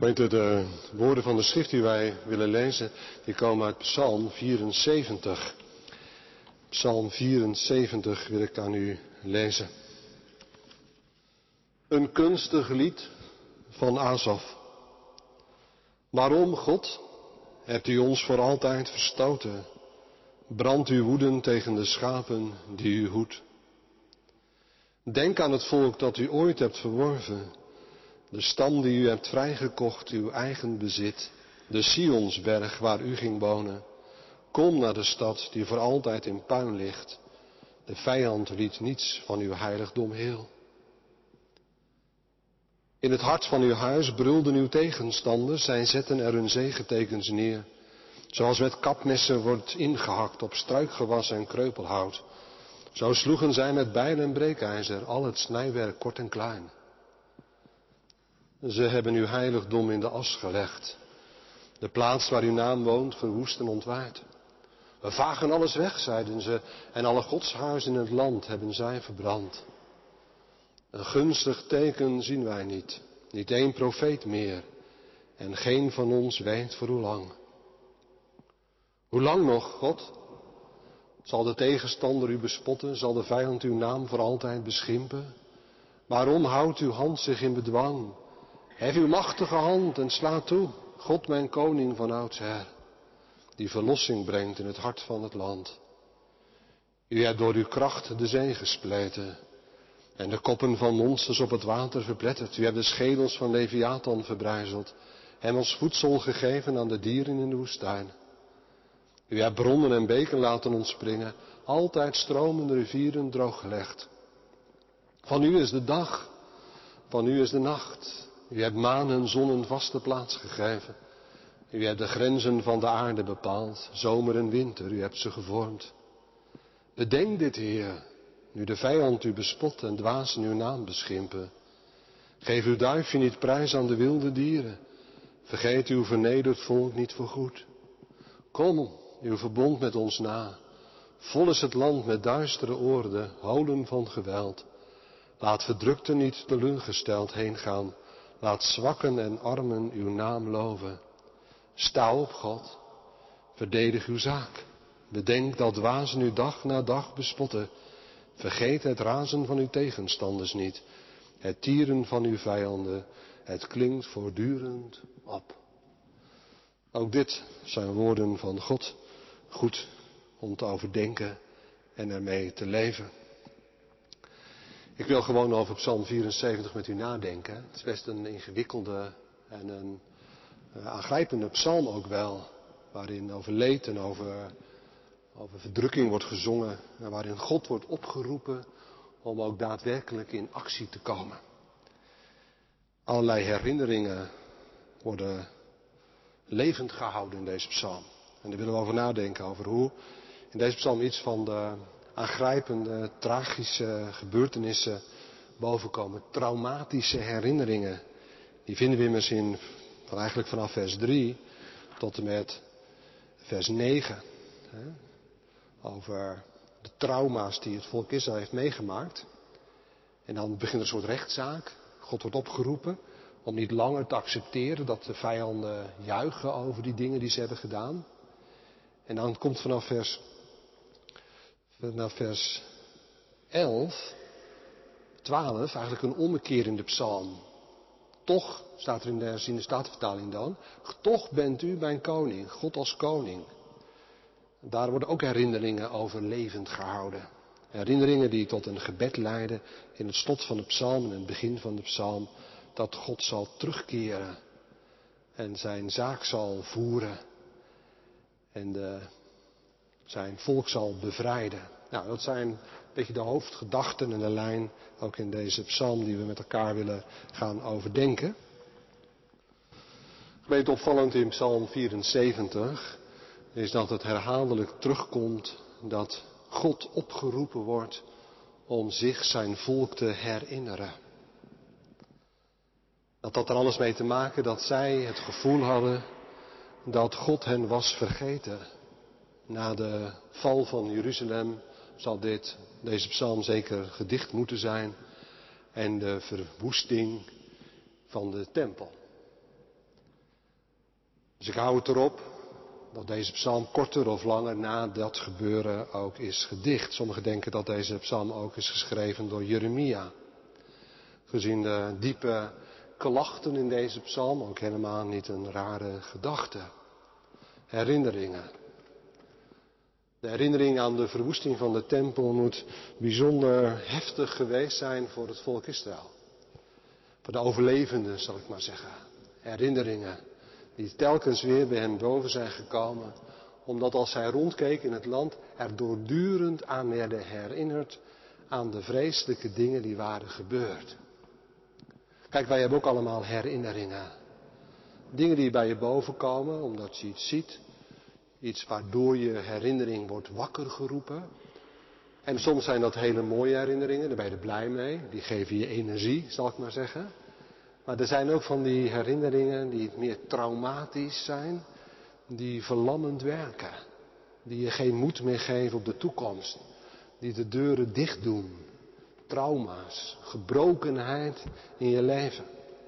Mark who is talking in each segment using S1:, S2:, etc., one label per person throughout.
S1: Gemeente, de woorden van de schrift die wij willen lezen, die komen uit Psalm 74. Psalm 74 wil ik aan u lezen. Een kunstig lied van Asaf. Waarom, God, hebt u ons voor altijd verstoten? Brandt uw woeden tegen de schapen die u hoedt. Denk aan het volk dat u ooit hebt verworven de stam die u hebt vrijgekocht, uw eigen bezit, de Sionsberg waar u ging wonen. Kom naar de stad die voor altijd in puin ligt. De vijand liet niets van uw heiligdom heel. In het hart van uw huis brulden uw tegenstanders, zij zetten er hun zegetekens neer. Zoals met kapmessen wordt ingehakt op struikgewas en kreupelhout. Zo sloegen zij met bijl en breekijzer al het snijwerk kort en klein. Ze hebben uw heiligdom in de as gelegd. De plaats waar uw naam woont verwoest en ontwaard. We vagen alles weg, zeiden ze, en alle godshuizen in het land hebben zij verbrand. Een gunstig teken zien wij niet, niet één profeet meer, en geen van ons weet voor hoe lang. Hoe lang nog, God? Zal de tegenstander u bespotten, zal de vijand uw naam voor altijd beschimpen? Waarom houdt uw hand zich in bedwang? Hef uw machtige hand en sla toe, God mijn koning van oudsher, die verlossing brengt in het hart van het land. U hebt door uw kracht de zee gespleten en de koppen van monsters op het water verpletterd. U hebt de schedels van Leviathan verbrijzeld, hem als voedsel gegeven aan de dieren in de woestijn. U hebt bronnen en beken laten ontspringen, altijd stromende rivieren drooggelegd. Van u is de dag, van u is de nacht. U hebt maan en zon een vaste plaats gegeven. U hebt de grenzen van de aarde bepaald, zomer en winter, u hebt ze gevormd. Bedenk dit, Heer, nu de vijand u bespot en dwazen uw naam beschimpen. Geef uw duifje niet prijs aan de wilde dieren. Vergeet uw vernederd volk niet voorgoed. Kom, uw verbond met ons na. Vol is het land met duistere oorden, holen van geweld. Laat verdrukten niet teleurgesteld heen gaan. Laat zwakken en armen uw naam loven. Sta op, God. Verdedig uw zaak. Bedenk dat dwazen u dag na dag bespotten. Vergeet het razen van uw tegenstanders niet. Het tieren van uw vijanden. Het klinkt voortdurend op. Ook dit zijn woorden van God. Goed om te overdenken en ermee te leven. Ik wil gewoon over Psalm 74 met u nadenken. Het is best een ingewikkelde en een uh, aangrijpende psalm ook wel. Waarin over leed en over, over verdrukking wordt gezongen. En waarin God wordt opgeroepen om ook daadwerkelijk in actie te komen. Allerlei herinneringen worden levend gehouden in deze psalm. En daar willen we over nadenken, over hoe in deze psalm iets van de aangrijpende, tragische gebeurtenissen bovenkomen. Traumatische herinneringen. Die vinden we immers in, eigenlijk vanaf vers 3 tot en met vers 9. Hè, over de trauma's die het volk Israël heeft meegemaakt. En dan begint een soort rechtszaak. God wordt opgeroepen om niet langer te accepteren dat de vijanden juichen over die dingen die ze hebben gedaan. En dan komt vanaf vers naar vers 11, 12, eigenlijk een ommekeer in de psalm. Toch, staat er in de herziende staatvertaling dan, toch bent u mijn koning, God als koning. Daar worden ook herinneringen over levend gehouden. Herinneringen die tot een gebed leiden in het slot van de psalm en het begin van de psalm, dat God zal terugkeren en zijn zaak zal voeren en de zijn volk zal bevrijden. Nou, dat zijn een beetje de hoofdgedachten en de lijn ook in deze psalm die we met elkaar willen gaan overdenken. Gemeent opvallend in psalm 74 is dat het herhaaldelijk terugkomt dat God opgeroepen wordt om zich zijn volk te herinneren. Dat had er alles mee te maken dat zij het gevoel hadden dat God hen was vergeten. Na de val van Jeruzalem zal dit, deze psalm zeker gedicht moeten zijn. En de verwoesting van de tempel. Dus ik hou het erop dat deze psalm korter of langer na dat gebeuren ook is gedicht. Sommigen denken dat deze psalm ook is geschreven door Jeremia. Gezien de diepe klachten in deze psalm ook helemaal niet een rare gedachte. Herinneringen. De herinnering aan de verwoesting van de tempel moet bijzonder heftig geweest zijn voor het volk Israël. Voor de overlevenden, zal ik maar zeggen. Herinneringen die telkens weer bij hen boven zijn gekomen, omdat als zij rondkeek in het land, er doordurend aan werden herinnerd aan de vreselijke dingen die waren gebeurd. Kijk, wij hebben ook allemaal herinneringen. Dingen die bij je boven komen, omdat je iets ziet. Iets waardoor je herinnering wordt wakker geroepen. En soms zijn dat hele mooie herinneringen, daar ben je blij mee. Die geven je energie, zal ik maar zeggen. Maar er zijn ook van die herinneringen die meer traumatisch zijn, die verlammend werken. Die je geen moed meer geven op de toekomst. Die de deuren dicht doen. Trauma's, gebrokenheid in je leven.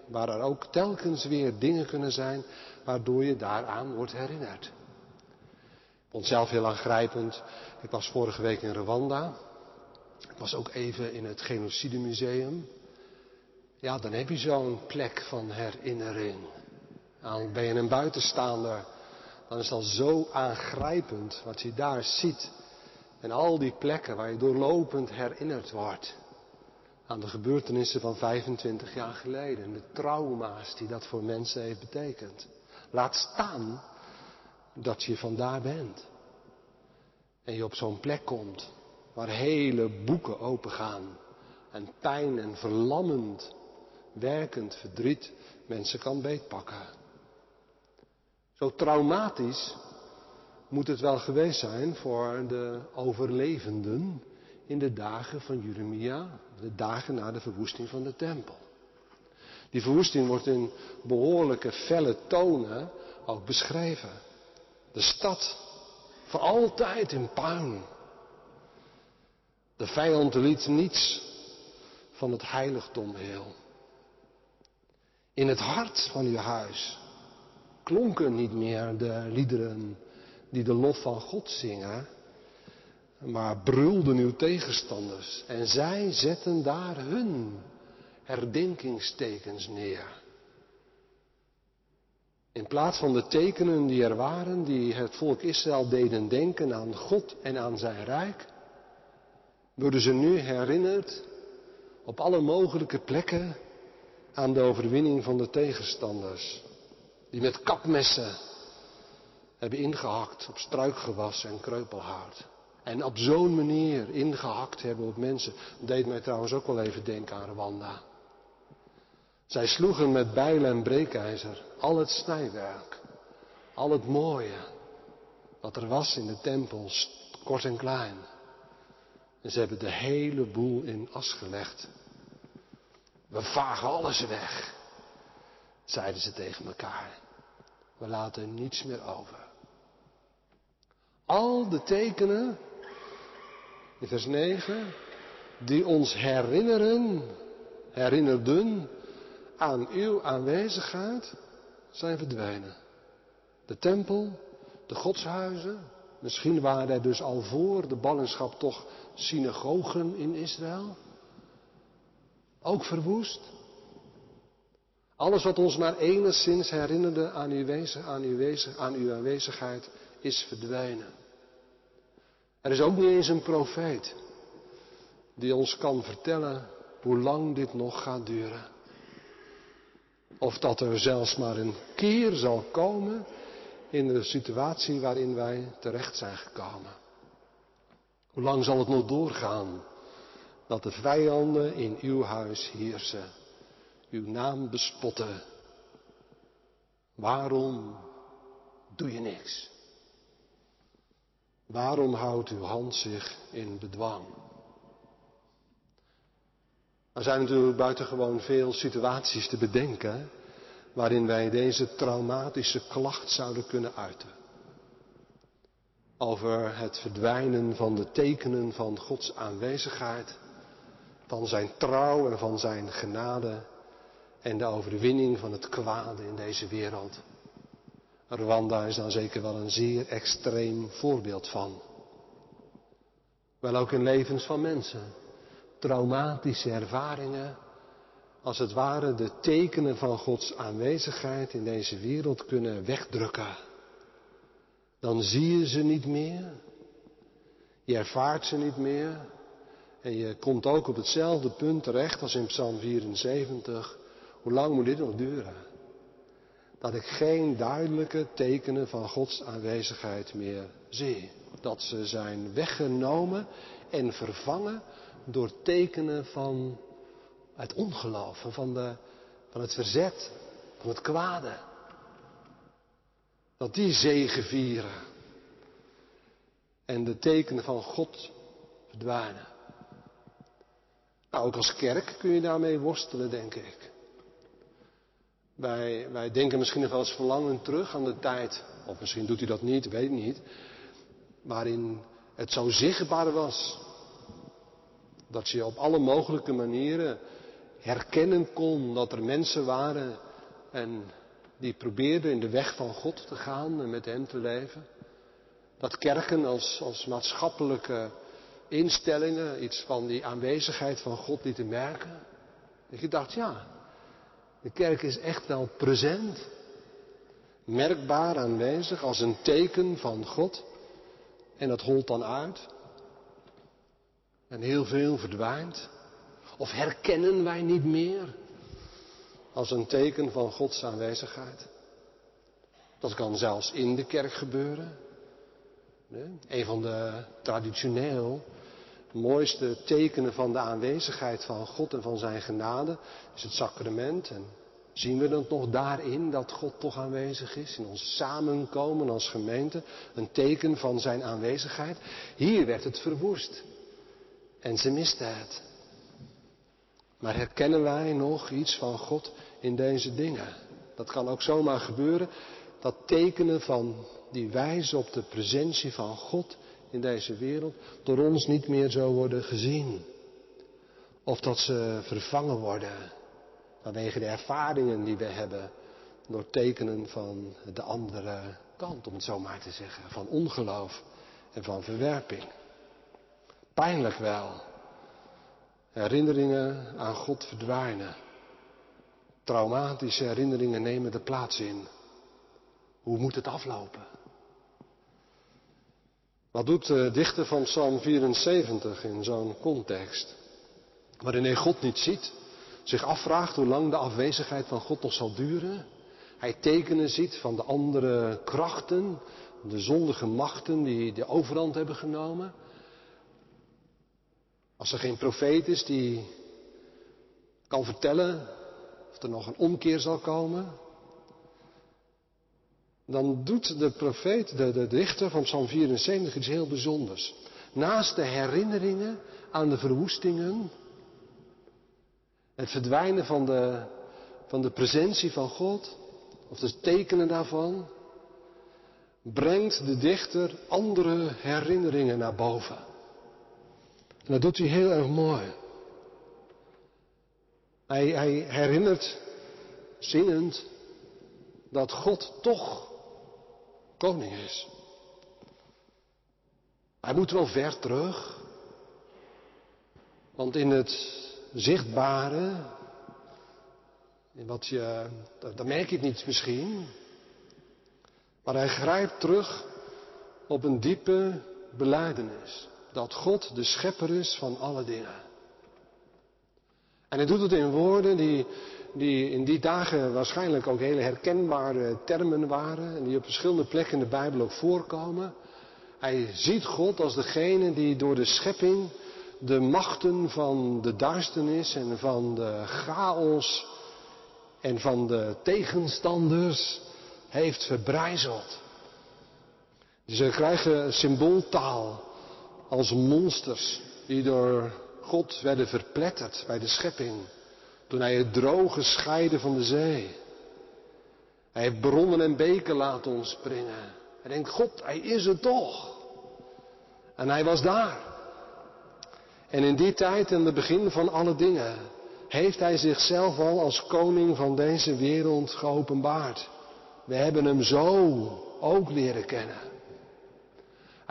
S1: Waar er ook telkens weer dingen kunnen zijn waardoor je daaraan wordt herinnerd. Ik vond zelf heel aangrijpend. Ik was vorige week in Rwanda. Ik was ook even in het Genocide Museum. Ja, dan heb je zo'n plek van herinnering. Dan ben je een buitenstaander. Dan is dat zo aangrijpend wat je daar ziet. En al die plekken waar je doorlopend herinnerd wordt. Aan de gebeurtenissen van 25 jaar geleden. En de trauma's die dat voor mensen heeft betekend. Laat staan dat je vandaar bent. En je op zo'n plek komt waar hele boeken opengaan. En pijn en verlammend werkend verdriet mensen kan beetpakken. Zo traumatisch moet het wel geweest zijn voor de overlevenden in de dagen van Jeremia, de dagen na de verwoesting van de tempel. Die verwoesting wordt in behoorlijke felle tonen ook beschreven. De stad voor altijd in puin. De vijand liet niets van het heiligdom heel. In het hart van uw huis klonken niet meer de liederen die de lof van God zingen, maar brulden uw tegenstanders. En zij zetten daar hun herdenkingstekens neer. In plaats van de tekenen die er waren, die het volk Israël deden denken aan God en aan zijn rijk, worden ze nu herinnerd op alle mogelijke plekken aan de overwinning van de tegenstanders. Die met kapmessen hebben ingehakt op struikgewas en kreupelhout. En op zo'n manier ingehakt hebben op mensen. Dat deed mij trouwens ook wel even denken aan Rwanda. Zij sloegen met bijlen en breekijzer al het snijwerk, al het mooie wat er was in de tempels, kort en klein. En ze hebben de hele boel in as gelegd we vagen alles weg, zeiden ze tegen elkaar. We laten niets meer over. Al de tekenen, in vers 9, die ons herinneren, herinnerden aan uw aanwezigheid, zijn verdwenen. De tempel, de godshuizen, misschien waren er dus al voor de ballingschap toch synagogen in Israël. Ook verwoest. Alles wat ons maar enigszins herinnerde aan uw, wezen, aan, uw wezen, aan uw aanwezigheid is verdwenen. Er is ook niet eens een profeet die ons kan vertellen hoe lang dit nog gaat duren. Of dat er zelfs maar een keer zal komen in de situatie waarin wij terecht zijn gekomen. Hoe lang zal het nog doorgaan dat de vijanden in uw huis heersen, uw naam bespotten. Waarom doe je niks? Waarom houdt uw hand zich in bedwang? Er zijn natuurlijk buitengewoon veel situaties te bedenken waarin wij deze traumatische klacht zouden kunnen uiten. Over het verdwijnen van de tekenen van Gods aanwezigheid van zijn trouw en van zijn genade en de overwinning van het kwade in deze wereld. Rwanda is daar zeker wel een zeer extreem voorbeeld van. Wel ook in levens van mensen. Traumatische ervaringen, als het ware de tekenen van Gods aanwezigheid in deze wereld kunnen wegdrukken. Dan zie je ze niet meer. Je ervaart ze niet meer. En je komt ook op hetzelfde punt terecht als in Psalm 74. Hoe lang moet dit nog duren? Dat ik geen duidelijke tekenen van Gods aanwezigheid meer zie. Dat ze zijn weggenomen en vervangen door tekenen van het ongeloof, van, de, van het verzet, van het kwade. Dat die zegen vieren. En de tekenen van God verdwijnen. Nou, ook als kerk kun je daarmee worstelen, denk ik. Wij, wij denken misschien nog wel eens verlangen terug aan de tijd, of misschien doet u dat niet, weet ik niet, waarin het zo zichtbaar was dat je op alle mogelijke manieren herkennen kon dat er mensen waren en die probeerden in de weg van God te gaan en met Hem te leven. Dat kerken als, als maatschappelijke instellingen iets van die aanwezigheid van God lieten merken. Dat je dacht, ja, de kerk is echt wel present, merkbaar aanwezig als een teken van God. En dat holt dan uit. En heel veel verdwijnt. Of herkennen wij niet meer als een teken van Gods aanwezigheid? Dat kan zelfs in de kerk gebeuren. Een van de traditioneel mooiste tekenen van de aanwezigheid van God en van zijn genade is het sacrament. En zien we dan nog daarin dat God toch aanwezig is in ons samenkomen als gemeente, een teken van zijn aanwezigheid. Hier werd het verwoest en ze misten het. Maar herkennen wij nog iets van God in deze dingen? Dat kan ook zomaar gebeuren. Dat tekenen van die wijzen op de presentie van God in deze wereld door ons niet meer zo worden gezien. Of dat ze vervangen worden vanwege de ervaringen die we hebben door tekenen van de andere kant, om het zo maar te zeggen, van ongeloof en van verwerping. Pijnlijk wel. Herinneringen aan God verdwijnen. Traumatische herinneringen nemen de plaats in. Hoe moet het aflopen? Wat doet de dichter van Psalm 74 in zo'n context? Waarin hij God niet ziet, zich afvraagt hoe lang de afwezigheid van God nog zal duren. Hij tekenen ziet van de andere krachten, de zondige machten die de overhand hebben genomen. Als er geen profeet is die kan vertellen of er nog een omkeer zal komen, dan doet de profeet, de, de dichter van Psalm 74 iets heel bijzonders. Naast de herinneringen aan de verwoestingen, het verdwijnen van de, van de presentie van God, of de tekenen daarvan, brengt de dichter andere herinneringen naar boven. En dat doet hij heel erg mooi. Hij, hij herinnert zingend dat God toch koning is. Hij moet wel ver terug. Want in het zichtbare, in wat je, dan merk je het niet misschien. Maar hij grijpt terug op een diepe beleidenis. Dat God de schepper is van alle dingen. En hij doet het in woorden die, die in die dagen waarschijnlijk ook hele herkenbare termen waren. En die op verschillende plekken in de Bijbel ook voorkomen. Hij ziet God als degene die door de schepping de machten van de duisternis en van de chaos en van de tegenstanders heeft verbrijzeld. Ze krijgen symbooltaal als monsters die door God werden verpletterd bij de schepping. Toen hij het droge scheiden van de zee. Hij heeft bronnen en beken laten ontspringen. Hij denkt, God, hij is er toch. En hij was daar. En in die tijd, en het begin van alle dingen, heeft hij zichzelf al als koning van deze wereld geopenbaard. We hebben hem zo ook leren kennen.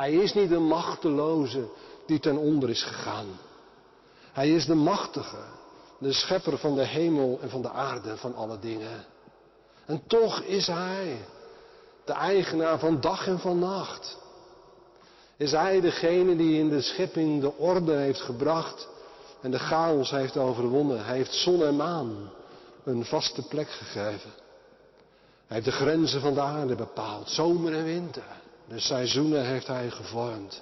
S1: Hij is niet een machteloze die ten onder is gegaan. Hij is de machtige, de schepper van de hemel en van de aarde, van alle dingen. En toch is hij de eigenaar van dag en van nacht. Is hij degene die in de schepping de orde heeft gebracht en de chaos heeft overwonnen. Hij heeft zon en maan een vaste plek gegeven. Hij heeft de grenzen van de aarde bepaald, zomer en winter. De seizoenen heeft hij gevormd.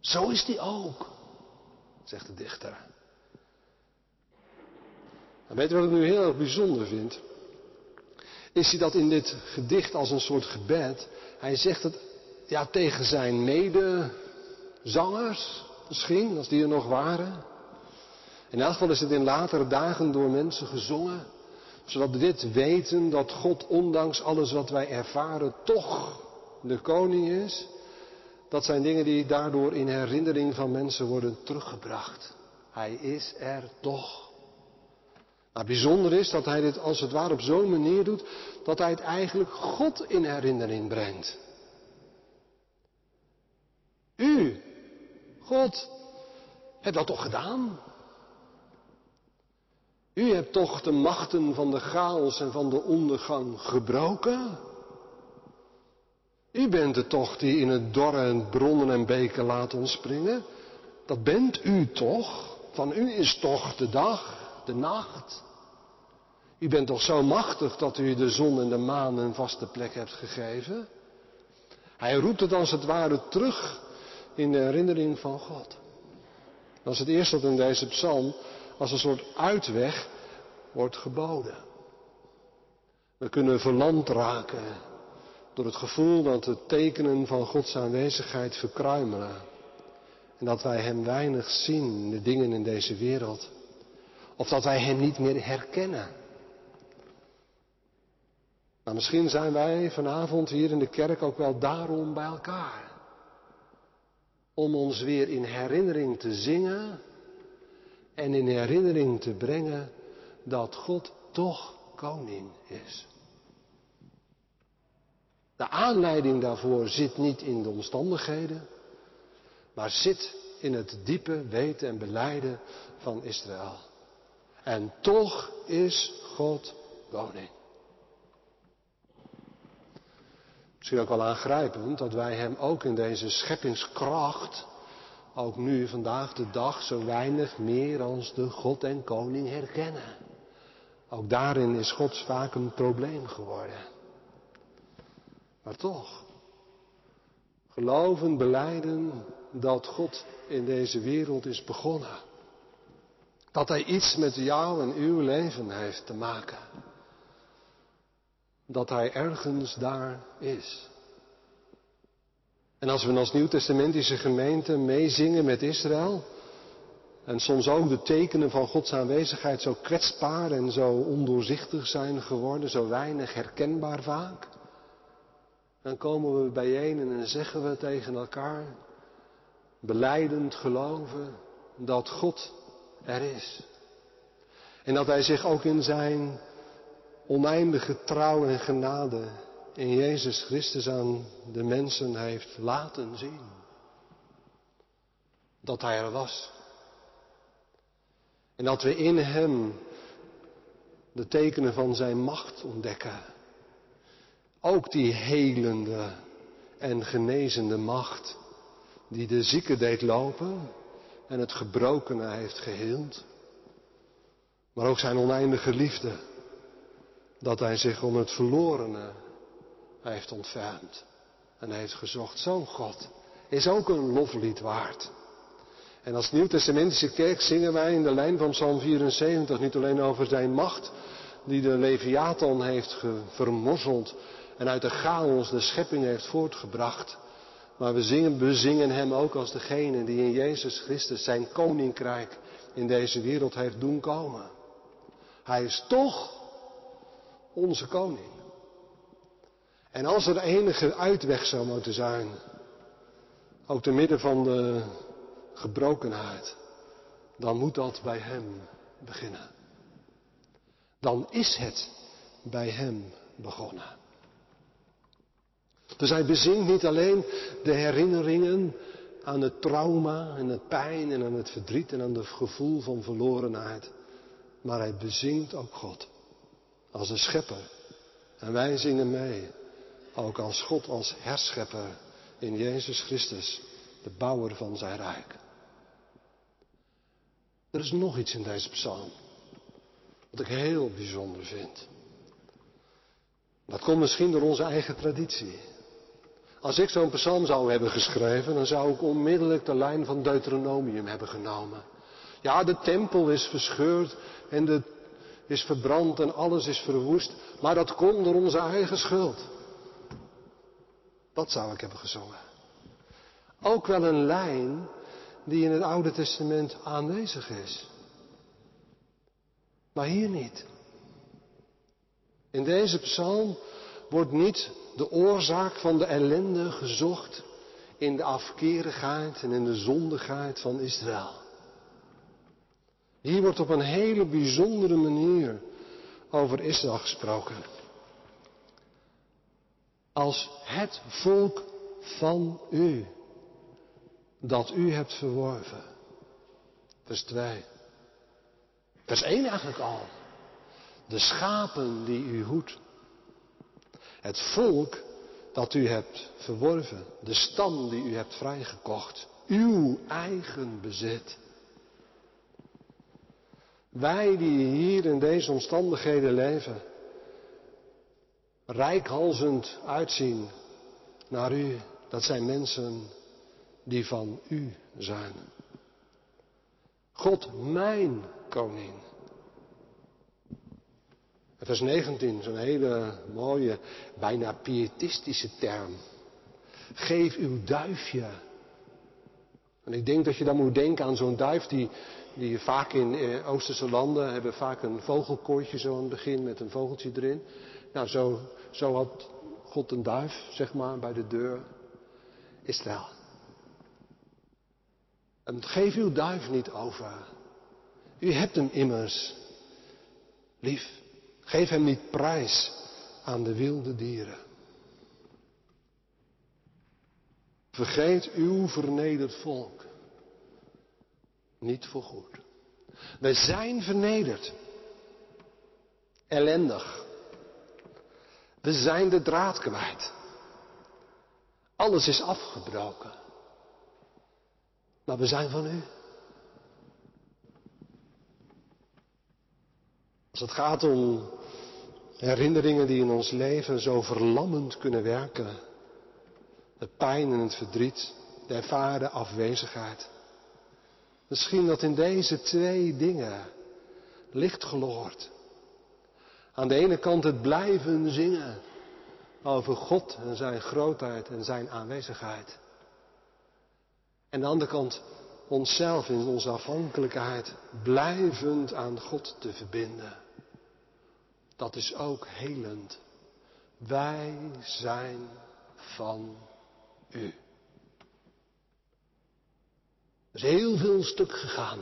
S1: Zo is hij ook, zegt de dichter. Weet je wat ik nu heel erg bijzonder vind? Is hij dat in dit gedicht als een soort gebed, hij zegt het ja, tegen zijn medezangers, misschien, als die er nog waren. In elk geval is het in latere dagen door mensen gezongen, zodat we dit weten dat God ondanks alles wat wij ervaren toch de koning is. Dat zijn dingen die daardoor in herinnering van mensen worden teruggebracht. Hij is er toch. Maar bijzonder is dat hij dit als het ware op zo'n manier doet dat hij het eigenlijk God in herinnering brengt. U, God, hebt dat toch gedaan? U hebt toch de machten van de chaos en van de ondergang gebroken? U bent het toch die in het dorre en bronnen en beken laat ontspringen? Dat bent u toch? Van u is toch de dag, de nacht? U bent toch zo machtig dat u de zon en de maan een vaste plek hebt gegeven? Hij roept het als het ware terug in de herinnering van God. Dat is het eerste wat in deze psalm als een soort uitweg wordt geboden. We kunnen verland raken door het gevoel dat de tekenen van Gods aanwezigheid verkruimelen. En dat wij Hem weinig zien, de dingen in deze wereld. Of dat wij Hem niet meer herkennen. Maar misschien zijn wij vanavond hier in de kerk ook wel daarom bij elkaar. Om ons weer in herinnering te zingen en in herinnering te brengen dat God toch koning is. De aanleiding daarvoor zit niet in de omstandigheden, maar zit in het diepe weten en beleiden van Israël. En toch is God koning. Misschien ook wel aangrijpend dat wij Hem ook in deze scheppingskracht, ook nu vandaag de dag, zo weinig meer als de God en Koning herkennen. Ook daarin is God vaak een probleem geworden. Maar toch, geloven, beleiden dat God in deze wereld is begonnen. Dat Hij iets met jou en uw leven heeft te maken. Dat Hij ergens daar is. En als we als Nieuw-Testamentische gemeente meezingen met Israël, en soms ook de tekenen van Gods aanwezigheid zo kwetsbaar en zo ondoorzichtig zijn geworden, zo weinig herkenbaar vaak, dan komen we bijeen en dan zeggen we tegen elkaar, beleidend geloven, dat God er is. En dat Hij zich ook in Zijn oneindige trouw en genade in Jezus Christus aan de mensen heeft laten zien. Dat Hij er was. En dat we in Hem de tekenen van Zijn macht ontdekken. Ook die helende en genezende macht die de zieke deed lopen en het gebrokene heeft geheeld. Maar ook zijn oneindige liefde, dat hij zich om het verlorene heeft ontfermd en heeft gezocht. Zo'n God is ook een loflied waard. En als Nieuw-Testamentische kerk zingen wij in de lijn van Psalm 74 niet alleen over zijn macht, die de Leviathan heeft vermorzeld en uit de chaos de schepping heeft voortgebracht. Maar we zingen, we zingen hem ook als degene die in Jezus Christus zijn koninkrijk in deze wereld heeft doen komen. Hij is toch onze koning. En als er enige uitweg zou moeten zijn, ook te midden van de gebrokenheid, dan moet dat bij Hem beginnen. Dan is het bij Hem begonnen. Dus hij bezingt niet alleen de herinneringen aan het trauma en het pijn en aan het verdriet en aan het gevoel van verlorenheid. Maar hij bezingt ook God als een schepper. En wij zingen mee, ook als God als herschepper in Jezus Christus, de bouwer van zijn rijk. Er is nog iets in deze psalm, wat ik heel bijzonder vind. Dat komt misschien door onze eigen traditie. Als ik zo'n psalm zou hebben geschreven, dan zou ik onmiddellijk de lijn van Deuteronomium hebben genomen. Ja, de tempel is verscheurd en is verbrand en alles is verwoest, maar dat komt door onze eigen schuld. Dat zou ik hebben gezongen. Ook wel een lijn die in het Oude Testament aanwezig is. Maar hier niet. In deze psalm wordt niet de oorzaak van de ellende gezocht in de afkerigheid en in de zondigheid van Israël. Hier wordt op een hele bijzondere manier over Israël gesproken. Als het volk van u, dat u hebt verworven. Vers 2. Vers 1 eigenlijk al. De schapen die u hoedt. Het volk dat u hebt verworven. De stam die u hebt vrijgekocht. Uw eigen bezit. Wij die hier in deze omstandigheden leven, rijkhalzend uitzien naar u, dat zijn mensen die van u zijn. God, mijn koning. Vers 19, zo'n hele mooie, bijna pietistische term. Geef uw duifje. En ik denk dat je dan moet denken aan zo'n duif die die vaak in eh, Oosterse landen hebben vaak een vogelkooitje zo aan het begin met een vogeltje erin. Nou, zo, zo had God een duif, zeg maar, bij de deur. Israël. En geef uw duif niet over. U hebt hem immers lief. Geef hem niet prijs aan de wilde dieren. Vergeet uw vernederd volk niet voorgoed. We zijn vernederd. Ellendig. We zijn de draad kwijt. Alles is afgebroken. Maar we zijn van u. Als het gaat om herinneringen die in ons leven zo verlammend kunnen werken. De pijn en het verdriet, de ervaren afwezigheid. Misschien dat in deze twee dingen licht geloord. Aan de ene kant het blijven zingen over God en zijn grootheid en zijn aanwezigheid. En aan de andere kant onszelf in onze afhankelijkheid blijvend aan God te verbinden. Dat is ook helend. Wij zijn van u. Er is heel veel stuk gegaan.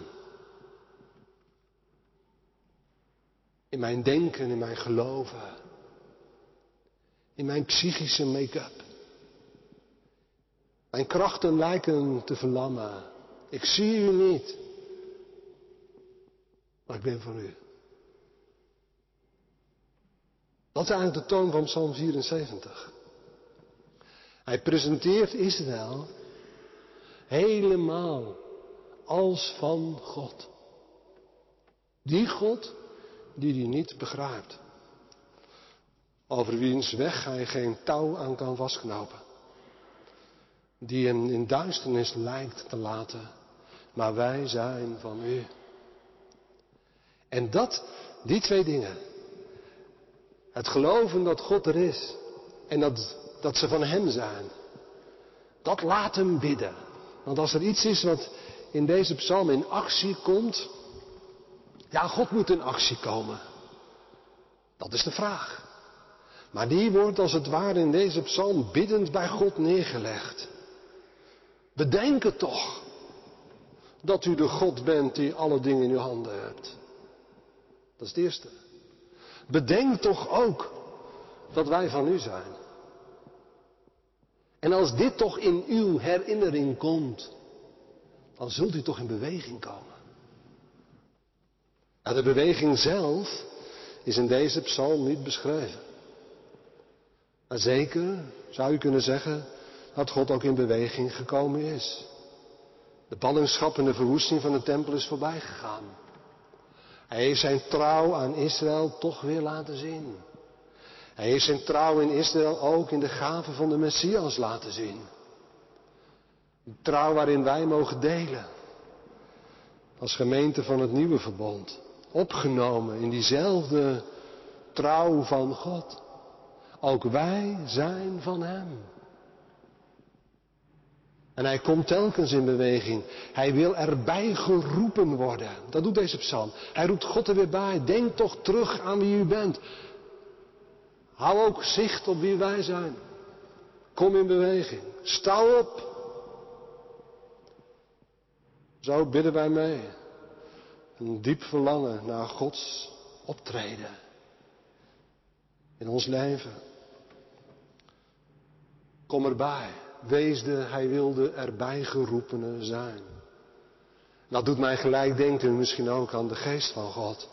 S1: In mijn denken, in mijn geloven. In mijn psychische make-up. Mijn krachten lijken te verlammen. Ik zie u niet. Maar ik ben voor u. Dat is eigenlijk de toon van Psalm 74. Hij presenteert Israël Helemaal als van God. Die God die hij niet begrijpt. Over wiens weg hij geen touw aan kan vastknopen. Die hem in duisternis lijkt te laten. Maar wij zijn van u. En dat, die twee dingen. Het geloven dat God er is. En dat, dat ze van hem zijn. Dat laat hem bidden. Want als er iets is wat in deze psalm in actie komt, ja, God moet in actie komen. Dat is de vraag. Maar die wordt als het ware in deze psalm biddend bij God neergelegd. Bedenk toch dat u de God bent die alle dingen in uw handen hebt. Dat is het eerste. Bedenk toch ook dat wij van u zijn. En als dit toch in uw herinnering komt, dan zult u toch in beweging komen. En de beweging zelf is in deze psalm niet beschreven. Maar zeker zou u kunnen zeggen dat God ook in beweging gekomen is. De ballingschap en de verwoesting van de tempel is voorbij gegaan. Hij heeft zijn trouw aan Israël toch weer laten zien. Hij heeft zijn trouw in Israël ook in de gave van de Messias laten zien. Een trouw waarin wij mogen delen. Als gemeente van het nieuwe verbond. Opgenomen in diezelfde trouw van God. Ook wij zijn van Hem. En hij komt telkens in beweging. Hij wil erbij geroepen worden. Dat doet deze psalm. Hij roept God er weer bij. Denk toch terug aan wie u bent. Hou ook zicht op wie wij zijn. Kom in beweging. Sta op. Zo bidden wij mee. Een diep verlangen naar Gods optreden. In ons leven. Kom erbij. Wees de, hij wilde erbij geroepene zijn. Dat doet mij gelijk denken misschien ook aan de geest van God.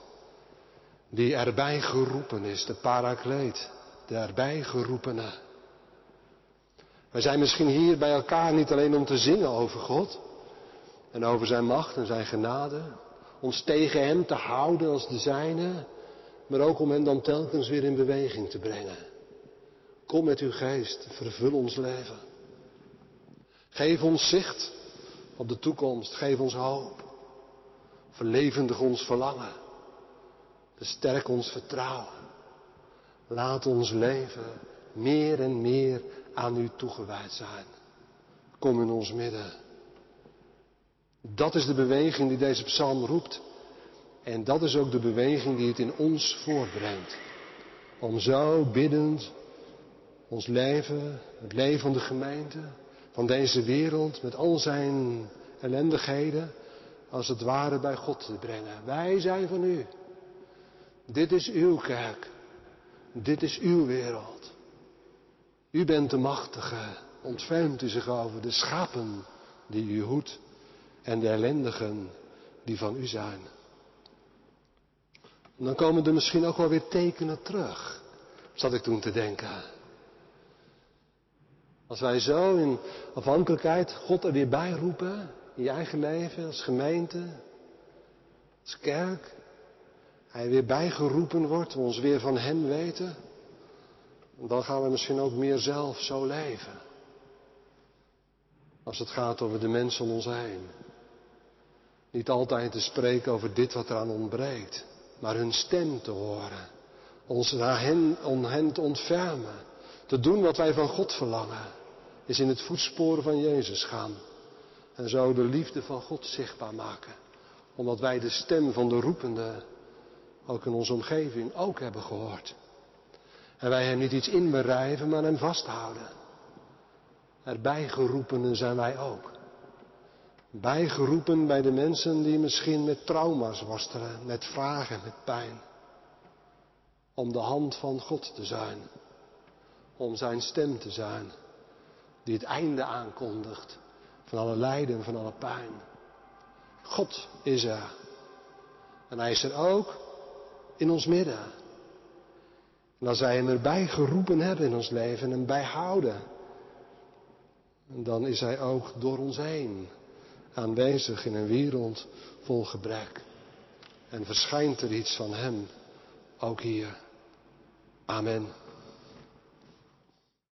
S1: Die erbij geroepen is, de parakleet, de erbij geroepene. Wij zijn misschien hier bij elkaar niet alleen om te zingen over God en over zijn macht en zijn genade, ons tegen hem te houden als de zijne, maar ook om hem dan telkens weer in beweging te brengen. Kom met uw geest, vervul ons leven. Geef ons zicht op de toekomst. Geef ons hoop. Verlevendig ons verlangen. Versterk ons vertrouwen. Laat ons leven meer en meer aan u toegewijd zijn. Kom in ons midden. Dat is de beweging die deze psalm roept. En dat is ook de beweging die het in ons voortbrengt. Om zo biddend ons leven, het leven van de gemeente, van deze wereld met al zijn ellendigheden als het ware bij God te brengen. Wij zijn van u. Dit is uw kerk. Dit is uw wereld. U bent de machtige. Ontfermt u zich over de schapen die u hoedt en de ellendigen die van u zijn. En dan komen er misschien ook wel weer tekenen terug, zat ik toen te denken. Als wij zo in afhankelijkheid God er weer bij roepen, in je eigen leven, als gemeente, als kerk, hij weer bijgeroepen wordt, we ons weer van Hem weten, dan gaan we misschien ook meer zelf zo leven. Als het gaat over de mensen om ons heen. Niet altijd te spreken over dit wat eraan ontbreekt, maar hun stem te horen. Ons naar hen, om hen te ontfermen. Te doen wat wij van God verlangen. Is in het voetsporen van Jezus gaan. En zo de liefde van God zichtbaar maken. Omdat wij de stem van de roepende ook in onze omgeving ook hebben gehoord. En wij hem niet iets inberijven, maar hem vasthouden. Erbij geroepenen zijn wij ook. Bijgeroepen bij de mensen die misschien met trauma's worstelen, met vragen, met pijn. Om de hand van God te zijn. Om zijn stem te zijn. Die het einde aankondigt van alle lijden en van alle pijn. God is er. En hij is er ook in ons midden. En als wij hem erbij geroepen hebben in ons leven en bijhouden, dan is hij ook door ons heen aanwezig in een wereld vol gebrek. En verschijnt er iets van hem ook hier. Amen.